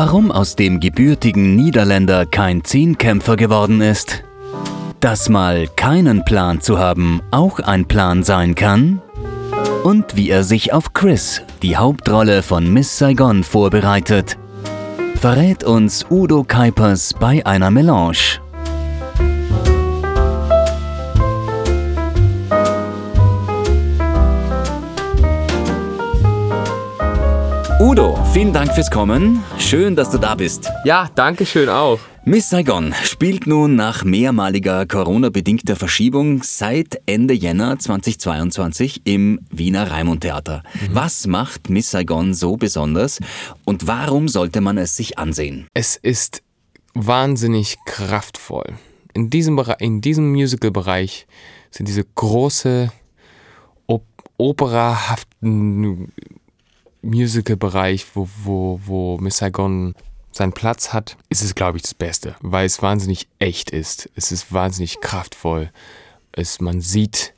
Warum aus dem gebürtigen Niederländer kein Zehnkämpfer geworden ist? Dass mal keinen Plan zu haben auch ein Plan sein kann? Und wie er sich auf Chris, die Hauptrolle von Miss Saigon, vorbereitet, verrät uns Udo Kuipers bei einer Melange. Udo, vielen Dank fürs Kommen. Schön, dass du da bist. Ja, danke schön auch. Miss Saigon spielt nun nach mehrmaliger Corona-bedingter Verschiebung seit Ende Jänner 2022 im Wiener Raimund Theater. Mhm. Was macht Miss Saigon so besonders und warum sollte man es sich ansehen? Es ist wahnsinnig kraftvoll. In diesem, Bereich, in diesem Musical-Bereich sind diese große, op operahaften Musical-Bereich, wo, wo, wo Miss Saigon seinen Platz hat, ist es, glaube ich, das Beste, weil es wahnsinnig echt ist. Es ist wahnsinnig kraftvoll. Es, man sieht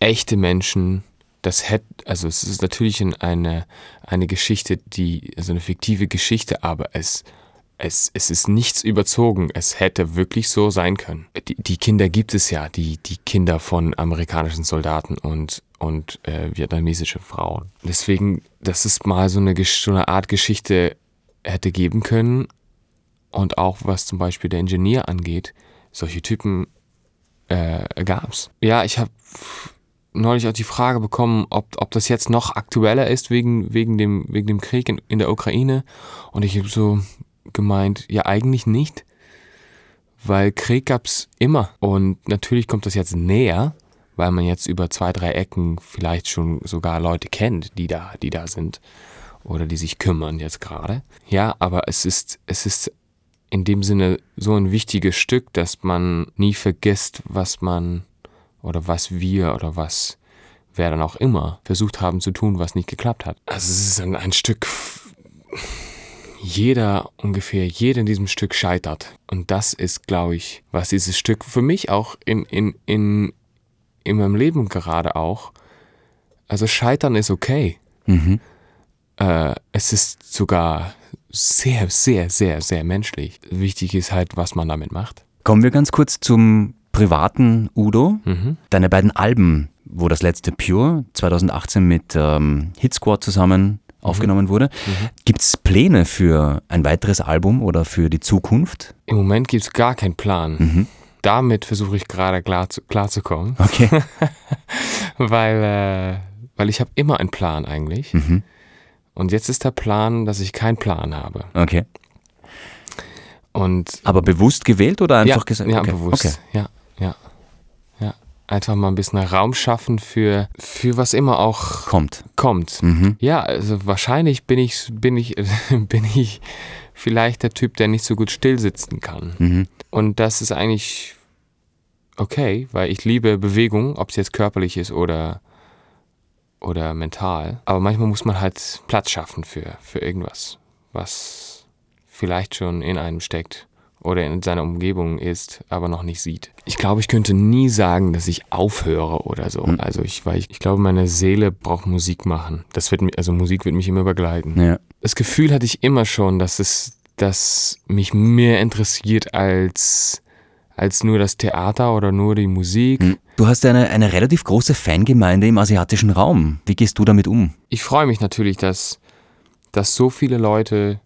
echte Menschen. Das hätte, also es ist natürlich eine, eine Geschichte, die, also eine fiktive Geschichte, aber es, es, es ist nichts überzogen. Es hätte wirklich so sein können. Die, die Kinder gibt es ja, die, die Kinder von amerikanischen Soldaten und und äh, vietnamesische Frauen. Deswegen, dass es mal so eine, so eine Art Geschichte hätte geben können und auch was zum Beispiel der Ingenieur angeht, solche Typen äh, gab es. Ja, ich habe neulich auch die Frage bekommen, ob, ob das jetzt noch aktueller ist wegen, wegen, dem, wegen dem Krieg in, in der Ukraine. Und ich habe so gemeint, ja eigentlich nicht, weil Krieg gab es immer. Und natürlich kommt das jetzt näher, weil man jetzt über zwei, drei Ecken vielleicht schon sogar Leute kennt, die da, die da sind oder die sich kümmern jetzt gerade. Ja, aber es ist, es ist in dem Sinne so ein wichtiges Stück, dass man nie vergisst, was man oder was wir oder was wer dann auch immer versucht haben zu tun, was nicht geklappt hat. Also es ist ein, ein Stück, jeder ungefähr, jeder in diesem Stück scheitert. Und das ist, glaube ich, was dieses Stück für mich auch in, in, in, in meinem Leben gerade auch. Also Scheitern ist okay. Mhm. Äh, es ist sogar sehr, sehr, sehr, sehr menschlich. Wichtig ist halt, was man damit macht. Kommen wir ganz kurz zum privaten Udo. Mhm. Deine beiden Alben, wo das letzte Pure 2018 mit ähm, Hit Squad zusammen mhm. aufgenommen wurde. Mhm. Gibt es Pläne für ein weiteres Album oder für die Zukunft? Im Moment gibt es gar keinen Plan. Mhm damit versuche ich gerade klar, zu, klar zu kommen. Okay. weil, äh, weil ich habe immer einen Plan eigentlich. Mhm. Und jetzt ist der Plan, dass ich keinen Plan habe. Okay. Und Aber bewusst gewählt oder einfach ja, gesagt? Ja, okay. bewusst. Okay. Ja, ja, ja. Einfach mal ein bisschen Raum schaffen für, für was immer auch kommt. Kommt. Mhm. Ja, also wahrscheinlich bin ich, bin ich, bin ich vielleicht der Typ, der nicht so gut stillsitzen kann. Mhm. Und das ist eigentlich okay, weil ich liebe Bewegung, ob es jetzt körperlich ist oder, oder mental. Aber manchmal muss man halt Platz schaffen für, für irgendwas, was vielleicht schon in einem steckt oder in seiner Umgebung ist, aber noch nicht sieht. Ich glaube, ich könnte nie sagen, dass ich aufhöre oder so. Mhm. Also ich, weil ich, ich glaube, meine Seele braucht Musik machen. Das wird also Musik wird mich immer begleiten. Ja. Das Gefühl hatte ich immer schon, dass es, dass mich mehr interessiert als als nur das Theater oder nur die Musik. Hm. Du hast eine, eine relativ große Fangemeinde im asiatischen Raum. Wie gehst du damit um? Ich freue mich natürlich, dass, dass so viele Leute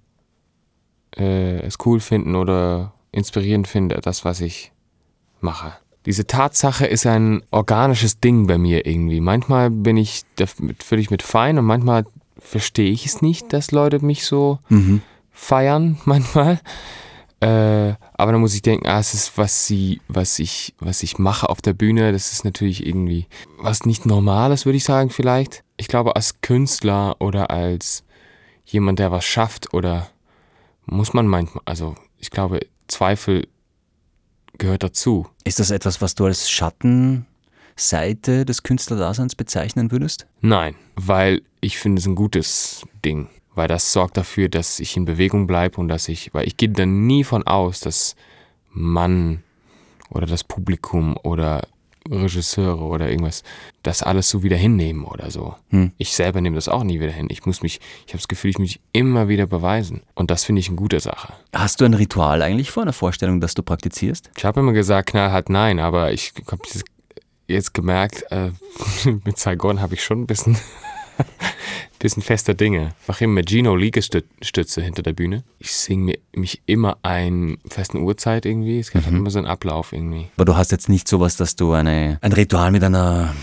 äh, es cool finden oder inspirierend finden, das, was ich mache. Diese Tatsache ist ein organisches Ding bei mir irgendwie. Manchmal bin ich völlig mit fein und manchmal verstehe ich es nicht, dass Leute mich so mhm. feiern manchmal. Äh, aber dann muss ich denken, ah, es ist was sie, was ich, was ich mache auf der Bühne. Das ist natürlich irgendwie was nicht Normales, würde ich sagen vielleicht. Ich glaube, als Künstler oder als jemand, der was schafft oder muss man manchmal, also ich glaube, Zweifel gehört dazu. Ist das etwas, was du als Schattenseite des Künstlerdaseins bezeichnen würdest? Nein, weil ich finde es ein gutes Ding, weil das sorgt dafür, dass ich in Bewegung bleibe und dass ich, weil ich gehe dann nie von aus, dass man oder das Publikum oder Regisseure oder irgendwas das alles so wieder hinnehmen oder so. Hm. Ich selber nehme das auch nie wieder hin. Ich muss mich, ich habe das Gefühl, ich muss mich immer wieder beweisen. Und das finde ich eine gute Sache. Hast du ein Ritual eigentlich vor einer Vorstellung, das du praktizierst? Ich habe immer gesagt, knallhart nein, aber ich habe jetzt gemerkt, äh, mit Saigon habe ich schon ein bisschen, bisschen fester Dinge. Mache immer Gino Liegestütze hinter der Bühne. Ich singe mich immer einen festen Uhrzeit irgendwie. Es gibt mhm. immer so einen Ablauf irgendwie. Aber du hast jetzt nicht sowas, dass du eine, ein Ritual mit einer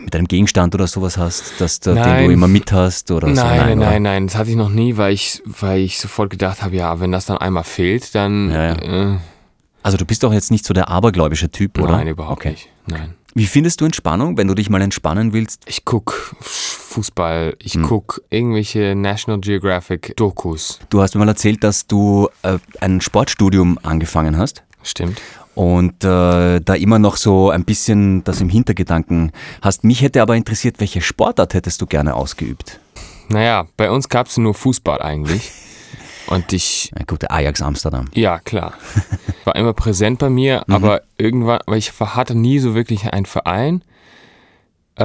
mit einem Gegenstand oder sowas hast, dass du, den du immer mit hast oder nein, so? Nein, nein, nein, nein, das hatte ich noch nie, weil ich, weil ich sofort gedacht habe, ja, wenn das dann einmal fehlt, dann. Ja, ja. Äh, also du bist doch jetzt nicht so der abergläubische Typ, oder? Nein, überhaupt okay. nicht. Nein. Wie findest du Entspannung, wenn du dich mal entspannen willst? Ich guck Fußball, ich hm. guck irgendwelche National Geographic Dokus. Du hast mir mal erzählt, dass du äh, ein Sportstudium angefangen hast. Stimmt. Und äh, da immer noch so ein bisschen das im Hintergedanken hast. Mich hätte aber interessiert, welche Sportart hättest du gerne ausgeübt? Naja, bei uns gab es nur Fußball eigentlich. Und ich. Ja, gut, Ajax Amsterdam. Ja, klar. War immer präsent bei mir, mhm. aber irgendwann, weil ich hatte nie so wirklich einen Verein. Äh,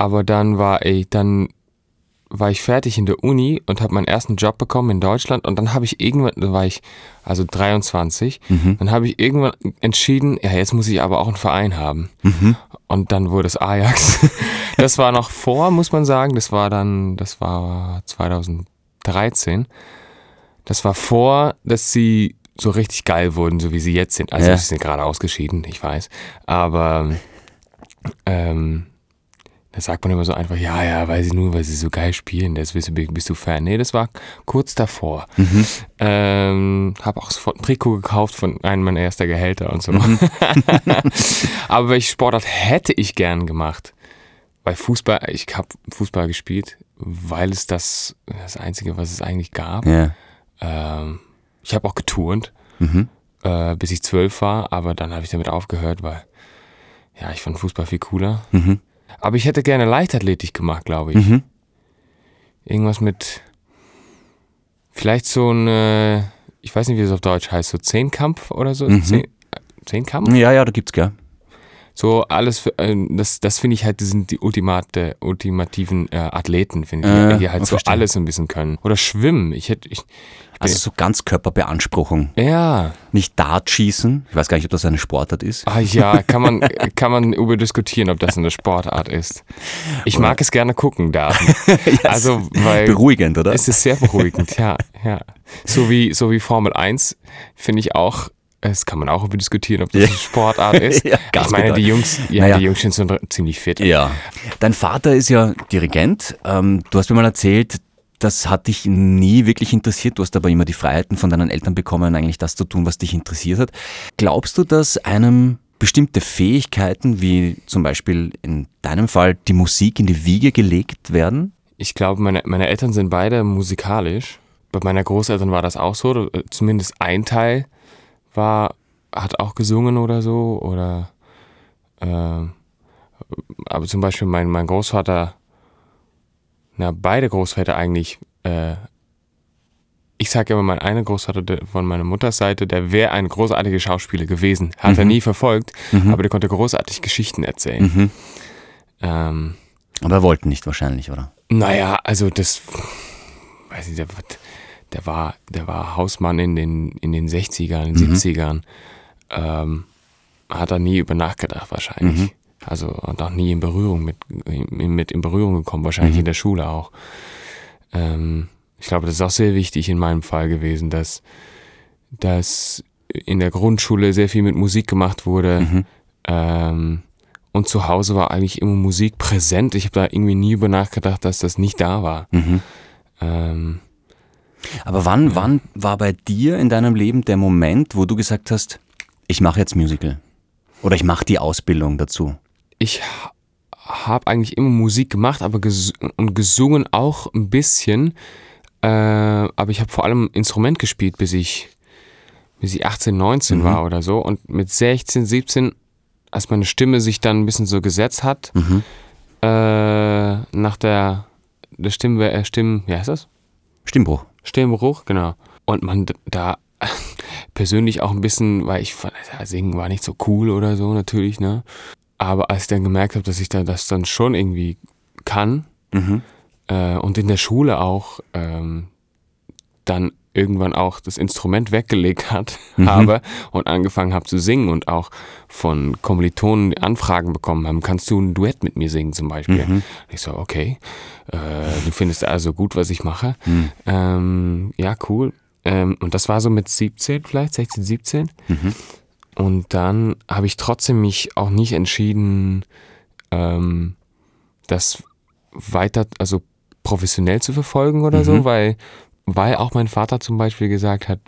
aber dann war ich, dann war ich fertig in der Uni und habe meinen ersten Job bekommen in Deutschland und dann habe ich irgendwann, da war ich also 23, mhm. dann habe ich irgendwann entschieden, ja, jetzt muss ich aber auch einen Verein haben. Mhm. Und dann wurde es Ajax. das war noch vor, muss man sagen, das war dann, das war 2013. Das war vor, dass sie so richtig geil wurden, so wie sie jetzt sind. Also ja. sie sind gerade ausgeschieden, ich weiß. Aber ähm, da sagt man immer so einfach, ja, ja, weil sie nur, weil sie so geil spielen, das bist du, bist du Fan. Nee, das war kurz davor. Mhm. Ähm, habe auch sofort ein Trikot gekauft von einem meiner ersten Gehälter und so. Mhm. Aber welche Sportart hätte ich gern gemacht? Bei Fußball, ich habe Fußball gespielt, weil es das das Einzige, was es eigentlich gab. Ja. Ähm, ich habe auch geturnt, mhm. äh, bis ich zwölf war, aber dann habe ich damit aufgehört, weil ja, ich fand Fußball viel cooler. Mhm. Aber ich hätte gerne Leichtathletik gemacht, glaube ich. Mhm. Irgendwas mit vielleicht so ein, äh, ich weiß nicht, wie es auf Deutsch heißt, so Zehnkampf oder so. Mhm. Zehn, Zehnkampf? Ja, ja, da gibt's gell. So alles, für, äh, das, das finde ich halt, das sind die ultimate, ultimativen äh, Athleten, finde ich, äh, die halt so verstehe. alles ein bisschen können. Oder schwimmen. Ich hätte, ich, also so Ganzkörperbeanspruchung. Ja. Nicht Dartschießen. Ich weiß gar nicht, ob das eine Sportart ist. Ah ja, kann man, kann man über diskutieren, ob das eine Sportart ist. Ich oder? mag es gerne gucken, da. yes. Also, weil. Beruhigend, oder? Es ist sehr beruhigend, ja, ja. So wie, so wie Formel 1 finde ich auch es kann man auch über diskutieren, ob das eine Sportart ist. ja, ich meine, die Jungs, ja, naja. die Jungs sind so ziemlich fit. Ja. Dein Vater ist ja Dirigent. Ähm, du hast mir mal erzählt, das hat dich nie wirklich interessiert. Du hast aber immer die Freiheiten von deinen Eltern bekommen, eigentlich das zu tun, was dich interessiert hat. Glaubst du, dass einem bestimmte Fähigkeiten, wie zum Beispiel in deinem Fall die Musik in die Wiege gelegt werden? Ich glaube, meine, meine Eltern sind beide musikalisch. Bei meiner Großeltern war das auch so. Zumindest ein Teil war, hat auch gesungen oder so. Oder äh, aber zum Beispiel mein, mein Großvater na, beide Großväter eigentlich, äh, ich sage immer, mein einer Großvater von meiner Mutters Seite, der wäre ein großartiger Schauspieler gewesen. Hat mhm. er nie verfolgt, mhm. aber der konnte großartig Geschichten erzählen. Mhm. Ähm, aber er wollte nicht wahrscheinlich, oder? Naja, also das, weiß ich, der, war, der war Hausmann in den, in den 60ern, in den 70ern. Mhm. Ähm, hat er nie über nachgedacht wahrscheinlich. Mhm. Also auch nie in Berührung mit, mit in Berührung gekommen, wahrscheinlich mhm. in der Schule auch. Ähm, ich glaube, das ist auch sehr wichtig in meinem Fall gewesen, dass, dass in der Grundschule sehr viel mit Musik gemacht wurde. Mhm. Ähm, und zu Hause war eigentlich immer Musik präsent. Ich habe da irgendwie nie über nachgedacht, dass das nicht da war. Mhm. Ähm, Aber wann, ja. wann war bei dir in deinem Leben der Moment, wo du gesagt hast, ich mache jetzt Musical? Oder ich mache die Ausbildung dazu? ich habe eigentlich immer Musik gemacht, aber ges und gesungen auch ein bisschen. Äh, aber ich habe vor allem Instrument gespielt, bis ich, bis ich 18, 19 mhm. war oder so. Und mit 16, 17, als meine Stimme sich dann ein bisschen so gesetzt hat, mhm. äh, nach der, der Stimme, äh, Stimmen, wie heißt das? Stimmbruch. Stimmbruch, genau. Und man da persönlich auch ein bisschen, weil ich fand, singen war nicht so cool oder so natürlich, ne? aber als ich dann gemerkt habe, dass ich da das dann schon irgendwie kann äh, und in der Schule auch ähm, dann irgendwann auch das Instrument weggelegt hat, habe und angefangen habe zu singen und auch von Kommilitonen Anfragen bekommen haben, kannst du ein Duett mit mir singen zum Beispiel? Ich so, okay, äh, du findest also gut, was ich mache. Ähm, ja, cool. Ähm, und das war so mit 17 vielleicht, 16, 17. Und dann habe ich trotzdem mich auch nicht entschieden, ähm, das weiter, also professionell zu verfolgen oder so, weil, weil auch mein Vater zum Beispiel gesagt hat,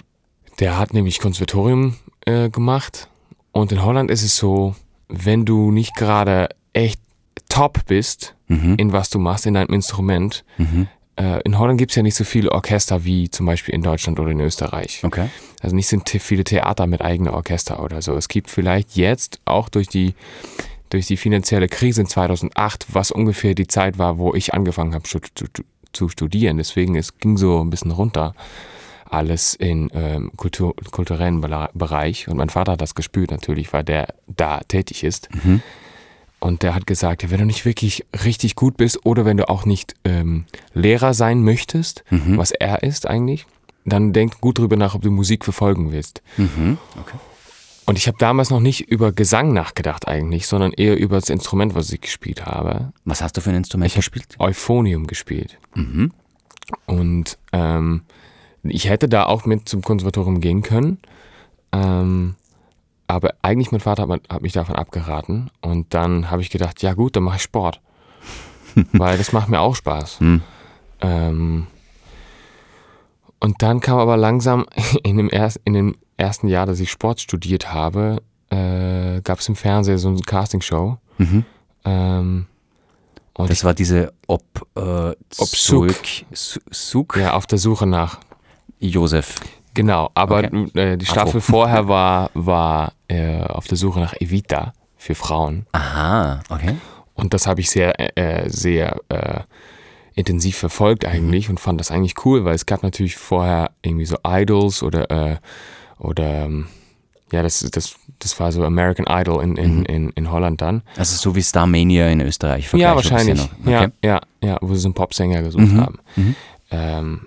der hat nämlich Konservatorium äh, gemacht und in Holland ist es so, wenn du nicht gerade echt top bist in was du machst, in deinem Instrument, äh, in Holland gibt es ja nicht so viele Orchester wie zum Beispiel in Deutschland oder in Österreich. Okay. Also nicht sind viele Theater mit eigenem Orchester oder so. Es gibt vielleicht jetzt auch durch die, durch die finanzielle Krise in 2008, was ungefähr die Zeit war, wo ich angefangen habe zu, zu, zu studieren. Deswegen es ging so ein bisschen runter alles in ähm, Kultur, kulturellen Bereich. Und mein Vater hat das gespürt natürlich, weil der da tätig ist. Und der hat gesagt, wenn du nicht wirklich richtig gut bist oder wenn du auch nicht ähm, Lehrer sein möchtest, was er ist eigentlich, dann denk gut drüber nach, ob du Musik verfolgen willst. Okay. Und ich habe damals noch nicht über Gesang nachgedacht eigentlich, sondern eher über das Instrument, was ich gespielt habe. Was hast du für ein Instrument gespielt? Euphonium gespielt. Und ähm, ich hätte da auch mit zum Konservatorium gehen können. Ähm, aber eigentlich mein Vater hat, hat mich davon abgeraten. Und dann habe ich gedacht, ja gut, dann mache ich Sport. Weil das macht mir auch Spaß. Ähm, und dann kam aber langsam in dem, erst, in dem ersten Jahr, dass ich Sport studiert habe, äh, gab es im Fernsehen so eine Castingshow. Ähm, und Das war diese Ob, äh, Obsuk. Su- Suk ja, auf der Suche nach. Josef. Genau, aber Okay. äh, die Staffel Afro. vorher war, war äh, auf der Suche nach Evita für Frauen. Aha, okay. Und das habe ich sehr, äh, sehr äh, intensiv verfolgt eigentlich und fand das eigentlich cool, weil es gab natürlich vorher irgendwie so Idols oder, äh, oder ähm, ja, das, das, das war so American Idol in, in, in, in Holland dann. Also so wie Starmania in Österreich. Ja, wahrscheinlich. noch. Ja, Okay. ja, ja, wo sie so einen Popsänger gesucht haben. Ähm,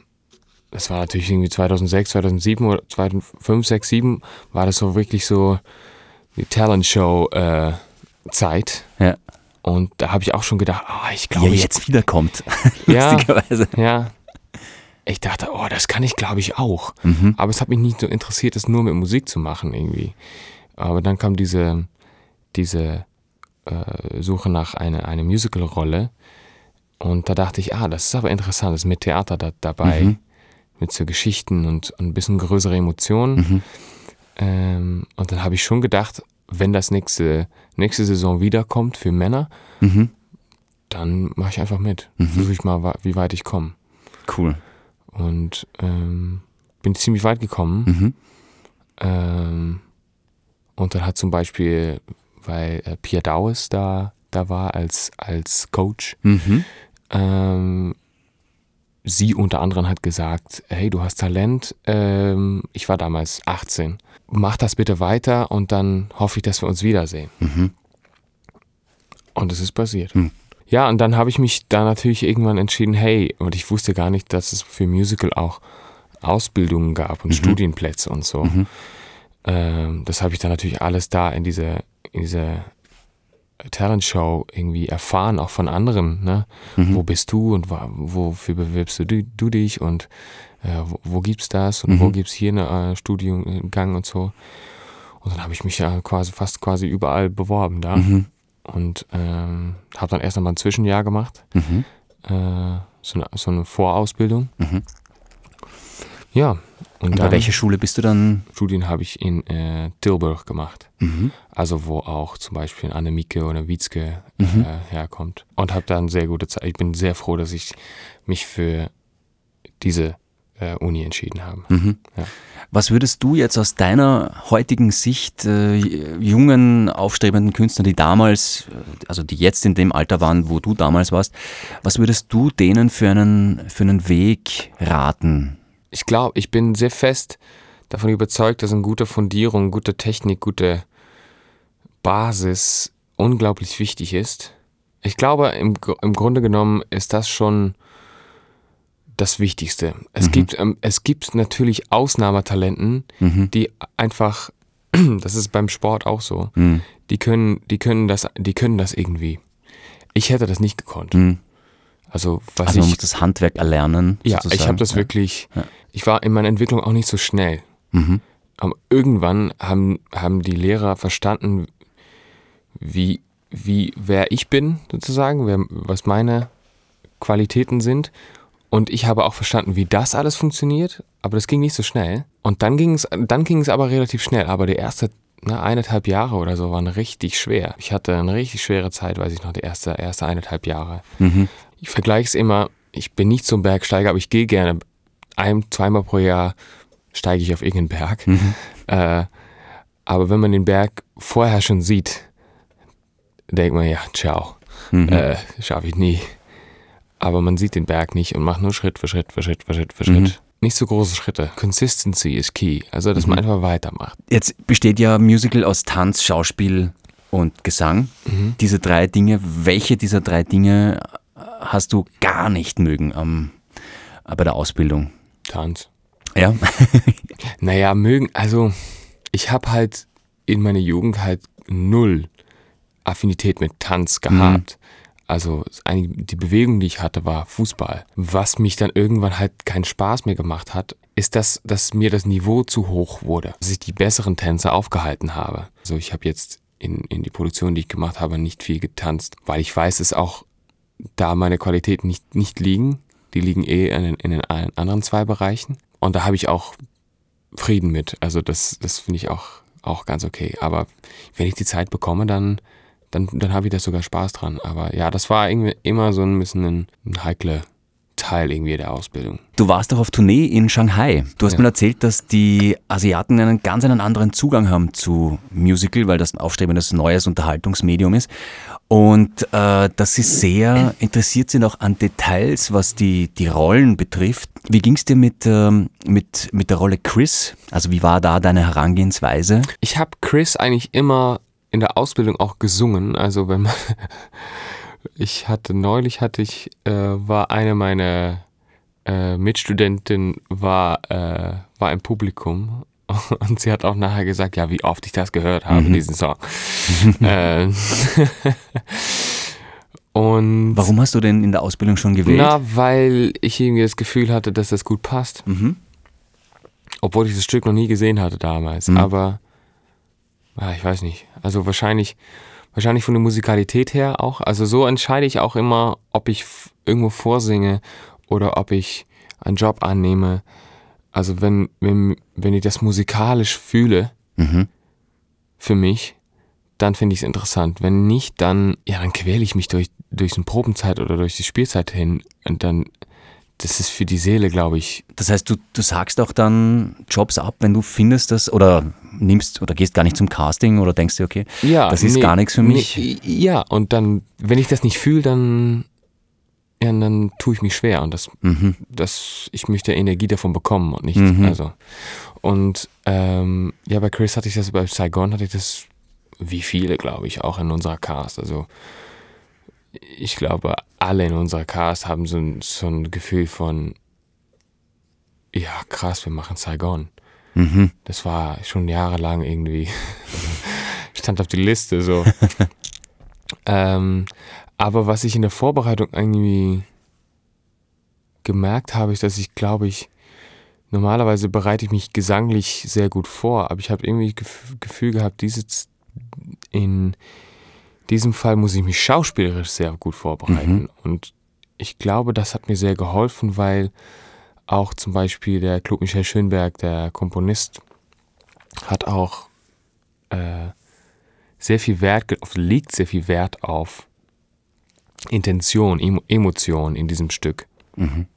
das war natürlich irgendwie 2006, 2007 oder 2005, 6, 7 war das so wirklich so die Talent-Show-Zeit. Ja. Und da habe ich auch schon gedacht, ah, ich Wie glaube, er ich, jetzt wiederkommt. Ja. Lustigerweise. ja. Ich dachte, oh, das kann ich, glaube ich, auch. Mhm. Aber es hat mich nicht so interessiert, das nur mit Musik zu machen irgendwie. Aber dann kam diese, diese äh, Suche nach einer eine Musical-Rolle. Und da dachte ich, ah, das ist aber interessant, das ist mit Theater da, dabei, Mhm. mit so Geschichten und, und ein bisschen größere Emotionen. Mhm. Ähm, und dann habe ich schon gedacht, wenn das nächste, nächste Saison wiederkommt für Männer, Mhm. dann mache ich einfach mit. Versuche ich mal, wie weit ich komme. Cool. Und ähm, bin ziemlich weit gekommen. Mhm. Ähm, und dann hat zum Beispiel, weil äh, Pierre Dawes da, da war als, als Coach, Mhm. ähm, sie unter anderem hat gesagt, hey, du hast Talent, ähm, ich war damals 18, mach das bitte weiter und dann hoffe ich, dass wir uns wiedersehen. Und es ist passiert. Ja, und dann habe ich mich da natürlich irgendwann entschieden, hey, und ich wusste gar nicht, dass es für Musical auch Ausbildungen gab und Studienplätze und so. Ähm, das habe ich dann natürlich alles da in dieser in diese Talentshow irgendwie erfahren, auch von anderen. Ne? Wo bist du und wofür bewirbst du, du dich und äh, wo, wo gibt's das und wo gibt's hier einen äh, Studiengang und so. Und dann habe ich mich ja quasi fast quasi überall beworben da. Und ähm, habe dann erst einmal ein Zwischenjahr gemacht. Mhm. Äh, so, eine, so eine Vorausbildung. Ja. Und, Und bei welcher Schule bist du dann? Studien habe ich in äh, Tilburg gemacht. Mhm. Also wo auch zum Beispiel Annemieke oder Witzke äh, herkommt. Und habe dann sehr gute Zeit. Ich bin sehr froh, dass ich mich für diese äh, Uni entschieden habe. Ja. Was würdest du jetzt aus deiner heutigen Sicht äh, jungen, aufstrebenden Künstlern, die damals, äh, also die jetzt in dem Alter waren, wo du damals warst, was würdest du denen für einen, für einen Weg raten? Ich glaube, ich bin sehr fest davon überzeugt, dass eine gute Fundierung, gute Technik, gute Basis unglaublich wichtig ist. Ich glaube, im, im Grunde genommen ist das schon das Wichtigste. Es, Mhm. gibt, ähm, es gibt natürlich Ausnahmetalenten, Mhm. die einfach, das ist beim Sport auch so, Mhm. die können, die können das, die können das irgendwie. Ich hätte das nicht gekonnt. Also was Also man ich, muss das Handwerk erlernen. ja, ich sozusagen. habe das Ja. wirklich, Ja. ich war in meiner Entwicklung auch nicht so schnell. Mhm. Aber irgendwann haben, haben die Lehrer verstanden, wie, wie, wer ich bin, sozusagen, wer, was meine Qualitäten sind. Und ich habe auch verstanden, wie das alles funktioniert, aber das ging nicht so schnell. Und dann ging es, dann ging es aber relativ schnell. Aber die erste ne, eineinhalb Jahre oder so waren richtig schwer. Ich hatte eine richtig schwere Zeit, weiß ich noch, die erste, erste eineinhalb Jahre. Mhm. Ich vergleiche es immer, ich bin nicht so ein Bergsteiger, aber ich gehe gerne ein, zweimal pro Jahr steige ich auf irgendeinen Berg. Äh, aber wenn man den Berg vorher schon sieht, denkt man, ja, ciao, Mhm. äh, schaffe ich nie. Aber man sieht den Berg nicht und macht nur Schritt für Schritt für Schritt für Schritt für Schritt. Mhm. Nicht so große Schritte. Consistency ist key. Also, dass man einfach weitermacht. Jetzt besteht ja Musical aus Tanz, Schauspiel und Gesang. Mhm. Diese drei Dinge, welche dieser drei Dinge hast du gar nicht mögen am, bei der Ausbildung? Tanz. Ja. Naja, mögen, also ich habe halt in meiner Jugend halt null Affinität mit Tanz gehabt. Also eigentlich die Bewegung, die ich hatte, war Fußball. Was mich dann irgendwann halt keinen Spaß mehr gemacht hat, ist, dass, dass mir das Niveau zu hoch wurde. Dass ich die besseren Tänzer aufgehalten habe. Also ich habe jetzt in, in die Produktion, die ich gemacht habe, nicht viel getanzt, weil ich weiß, dass auch da meine Qualitäten nicht, nicht liegen. Die liegen eh in, den- in den anderen zwei Bereichen. Und da habe ich auch Frieden mit. Also das, das finde ich auch, auch ganz okay. Aber wenn ich die Zeit bekomme, dann, dann, dann habe ich da sogar Spaß dran. Aber ja, das war irgendwie immer so ein bisschen ein, ein heikler Teil irgendwie der Ausbildung. Du warst doch auf Tournee in Shanghai. Du hast Ja. mir erzählt, dass die Asiaten einen ganz einen anderen Zugang haben zu Musical, weil das ein aufstrebendes neues Unterhaltungsmedium ist. Und äh, dass sie sehr interessiert sind auch an Details, was die, die Rollen betrifft. Wie ging es dir mit, ähm, mit, mit der Rolle Chris? Also wie war da deine Herangehensweise? Ich habe Chris eigentlich immer in der Ausbildung auch gesungen. Also wenn man, ich hatte neulich hatte ich, äh, war eine meiner äh, Mitstudentinnen war, äh, war im Publikum und sie hat auch nachher gesagt, ja, wie oft ich das gehört habe, diesen Song. äh, und Warum hast du denn in der Ausbildung schon gewählt? na, weil ich irgendwie das Gefühl hatte, dass das gut passt. Mhm. Obwohl ich das Stück noch nie gesehen hatte damals. Mhm. Aber ah, ich weiß nicht. Also wahrscheinlich, wahrscheinlich von der Musikalität her auch. Also so entscheide ich auch immer, ob ich irgendwo vorsinge oder ob ich einen Job annehme. Also wenn, wenn, wenn ich das musikalisch fühle Mhm. für mich, dann finde ich es interessant. Wenn nicht, dann, ja, dann quäle ich mich durch, durch eine Probenzeit oder durch die Spielzeit hin. Und dann, das ist für die Seele, glaube ich, Das heißt, du, du sagst auch dann Jobs ab, wenn du findest das oder nimmst oder gehst gar nicht zum Casting oder denkst dir, okay, Ja, das ist nee, gar nichts für mich. Nee, ja, und dann, wenn ich das nicht fühle, dann, ja, dann tue ich mich schwer und das, Mhm. das, ich möchte Energie davon bekommen und nicht, Mhm. also. Und ähm, ja, bei Chris hatte ich das, bei Saigon hatte ich das, wie viele, glaube ich, auch in unserer Cast. Also ich glaube, alle in unserer Cast haben so ein, so ein Gefühl von, ja, krass, wir machen Saigon. Mhm. Das war schon jahrelang irgendwie, stand auf die Liste so. ähm, aber was ich in der Vorbereitung irgendwie gemerkt habe, ist, dass ich glaube ich, normalerweise bereite ich mich gesanglich sehr gut vor, aber ich habe irgendwie gef Gefühl gehabt, dieses in diesem Fall muss ich mich schauspielerisch sehr gut vorbereiten. Und ich glaube, das hat mir sehr geholfen, weil auch zum Beispiel der Claude Michel Schönberg, der Komponist, hat auch äh, sehr viel Wert, auf- legt sehr viel Wert auf Intention, Emo Emotion in diesem Stück. Mhm.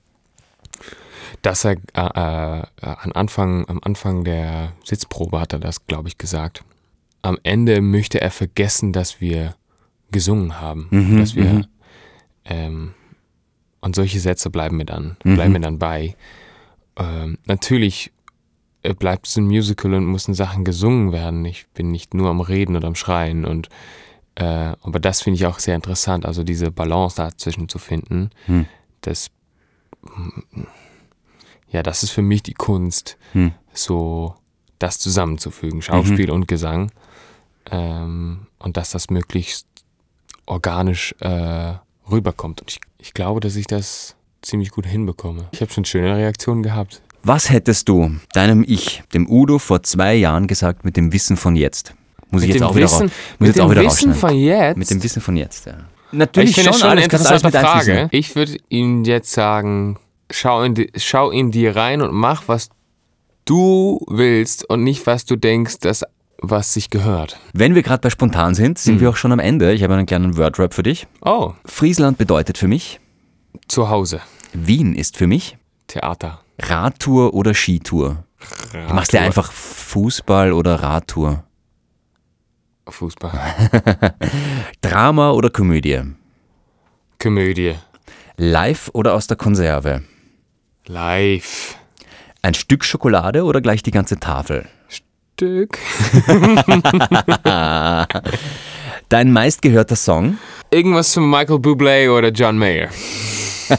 Dass er äh, äh, am, Anfang, am Anfang der Sitzprobe hat er das, glaube ich, gesagt. Am Ende möchte er vergessen, dass wir gesungen haben, Mhm, dass wir mhm. ähm, und solche Sätze bleiben mir dann, Mhm. bleiben mir dann bei. Ähm, natürlich äh, bleibt es ein Musical und müssen Sachen gesungen werden. Ich bin nicht nur am Reden oder am Schreien und Äh, aber das finde ich auch sehr interessant, also diese Balance dazwischen zu finden. Hm. Das, ja, das ist für mich die Kunst, Hm. so das zusammenzufügen, Schauspiel und Gesang. Ähm, und dass das möglichst organisch äh, rüberkommt. Und ich, ich glaube, dass ich das ziemlich gut hinbekomme. Ich habe schon schöne Reaktionen gehabt. Was hättest du deinem Ich, dem Udo, vor zwei Jahren gesagt mit dem Wissen von jetzt? Muss ich Mit jetzt dem auch wieder, Wissen, raus- muss mit jetzt dem auch wieder Wissen von jetzt. Mit dem Wissen von jetzt, ja. ich Natürlich finde es schon eine alles, kannst alles mit. Frage. Ich würde ihm jetzt sagen, schau in, die, schau in dir rein und mach, was du willst und nicht, was du denkst, dass, was sich gehört. Wenn wir gerade bei spontan sind, sind wir auch schon am Ende. Ich habe einen kleinen Wordrap für dich. Oh, Friesland bedeutet für mich, zu Hause. Wien ist für mich, Theater. Radtour oder Skitour. Du machst ja einfach Fußball oder Radtour. Fußball. Drama oder Komödie. Komödie. Live oder aus der Konserve. Live. Ein Stück Schokolade oder gleich die ganze Tafel. Stück. Dein meistgehörter Song. Irgendwas von Michael Bublé oder John Mayer.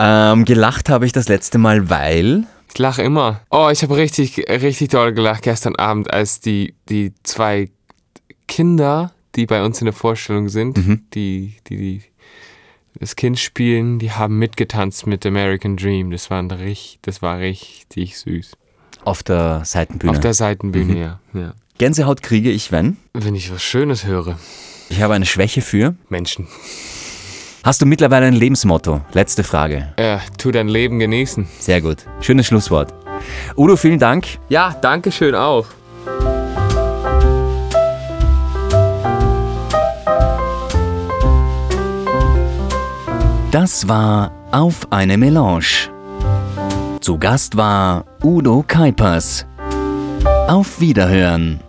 Ähm, gelacht habe ich das letzte Mal, weil. Ich lache immer. Oh, ich habe richtig, richtig doll gelacht gestern Abend, als die, die zwei Kinder, die bei uns in der Vorstellung sind, die, die, die das Kind spielen, die haben mitgetanzt mit American Dream. Das war, ein richtig, das war richtig süß. Auf der Seitenbühne. Auf der Seitenbühne, ja. ja. Gänsehaut kriege ich, wenn. Wenn ich was Schönes höre. Ich habe eine Schwäche für. Menschen. Hast du mittlerweile ein Lebensmotto? Letzte Frage. Äh, tu dein Leben genießen. Sehr gut. Schönes Schlusswort. Udo, vielen Dank. Ja, danke schön auch. Das war Auf eine Melange. Zu Gast war Udo Kaipers. Auf Wiederhören.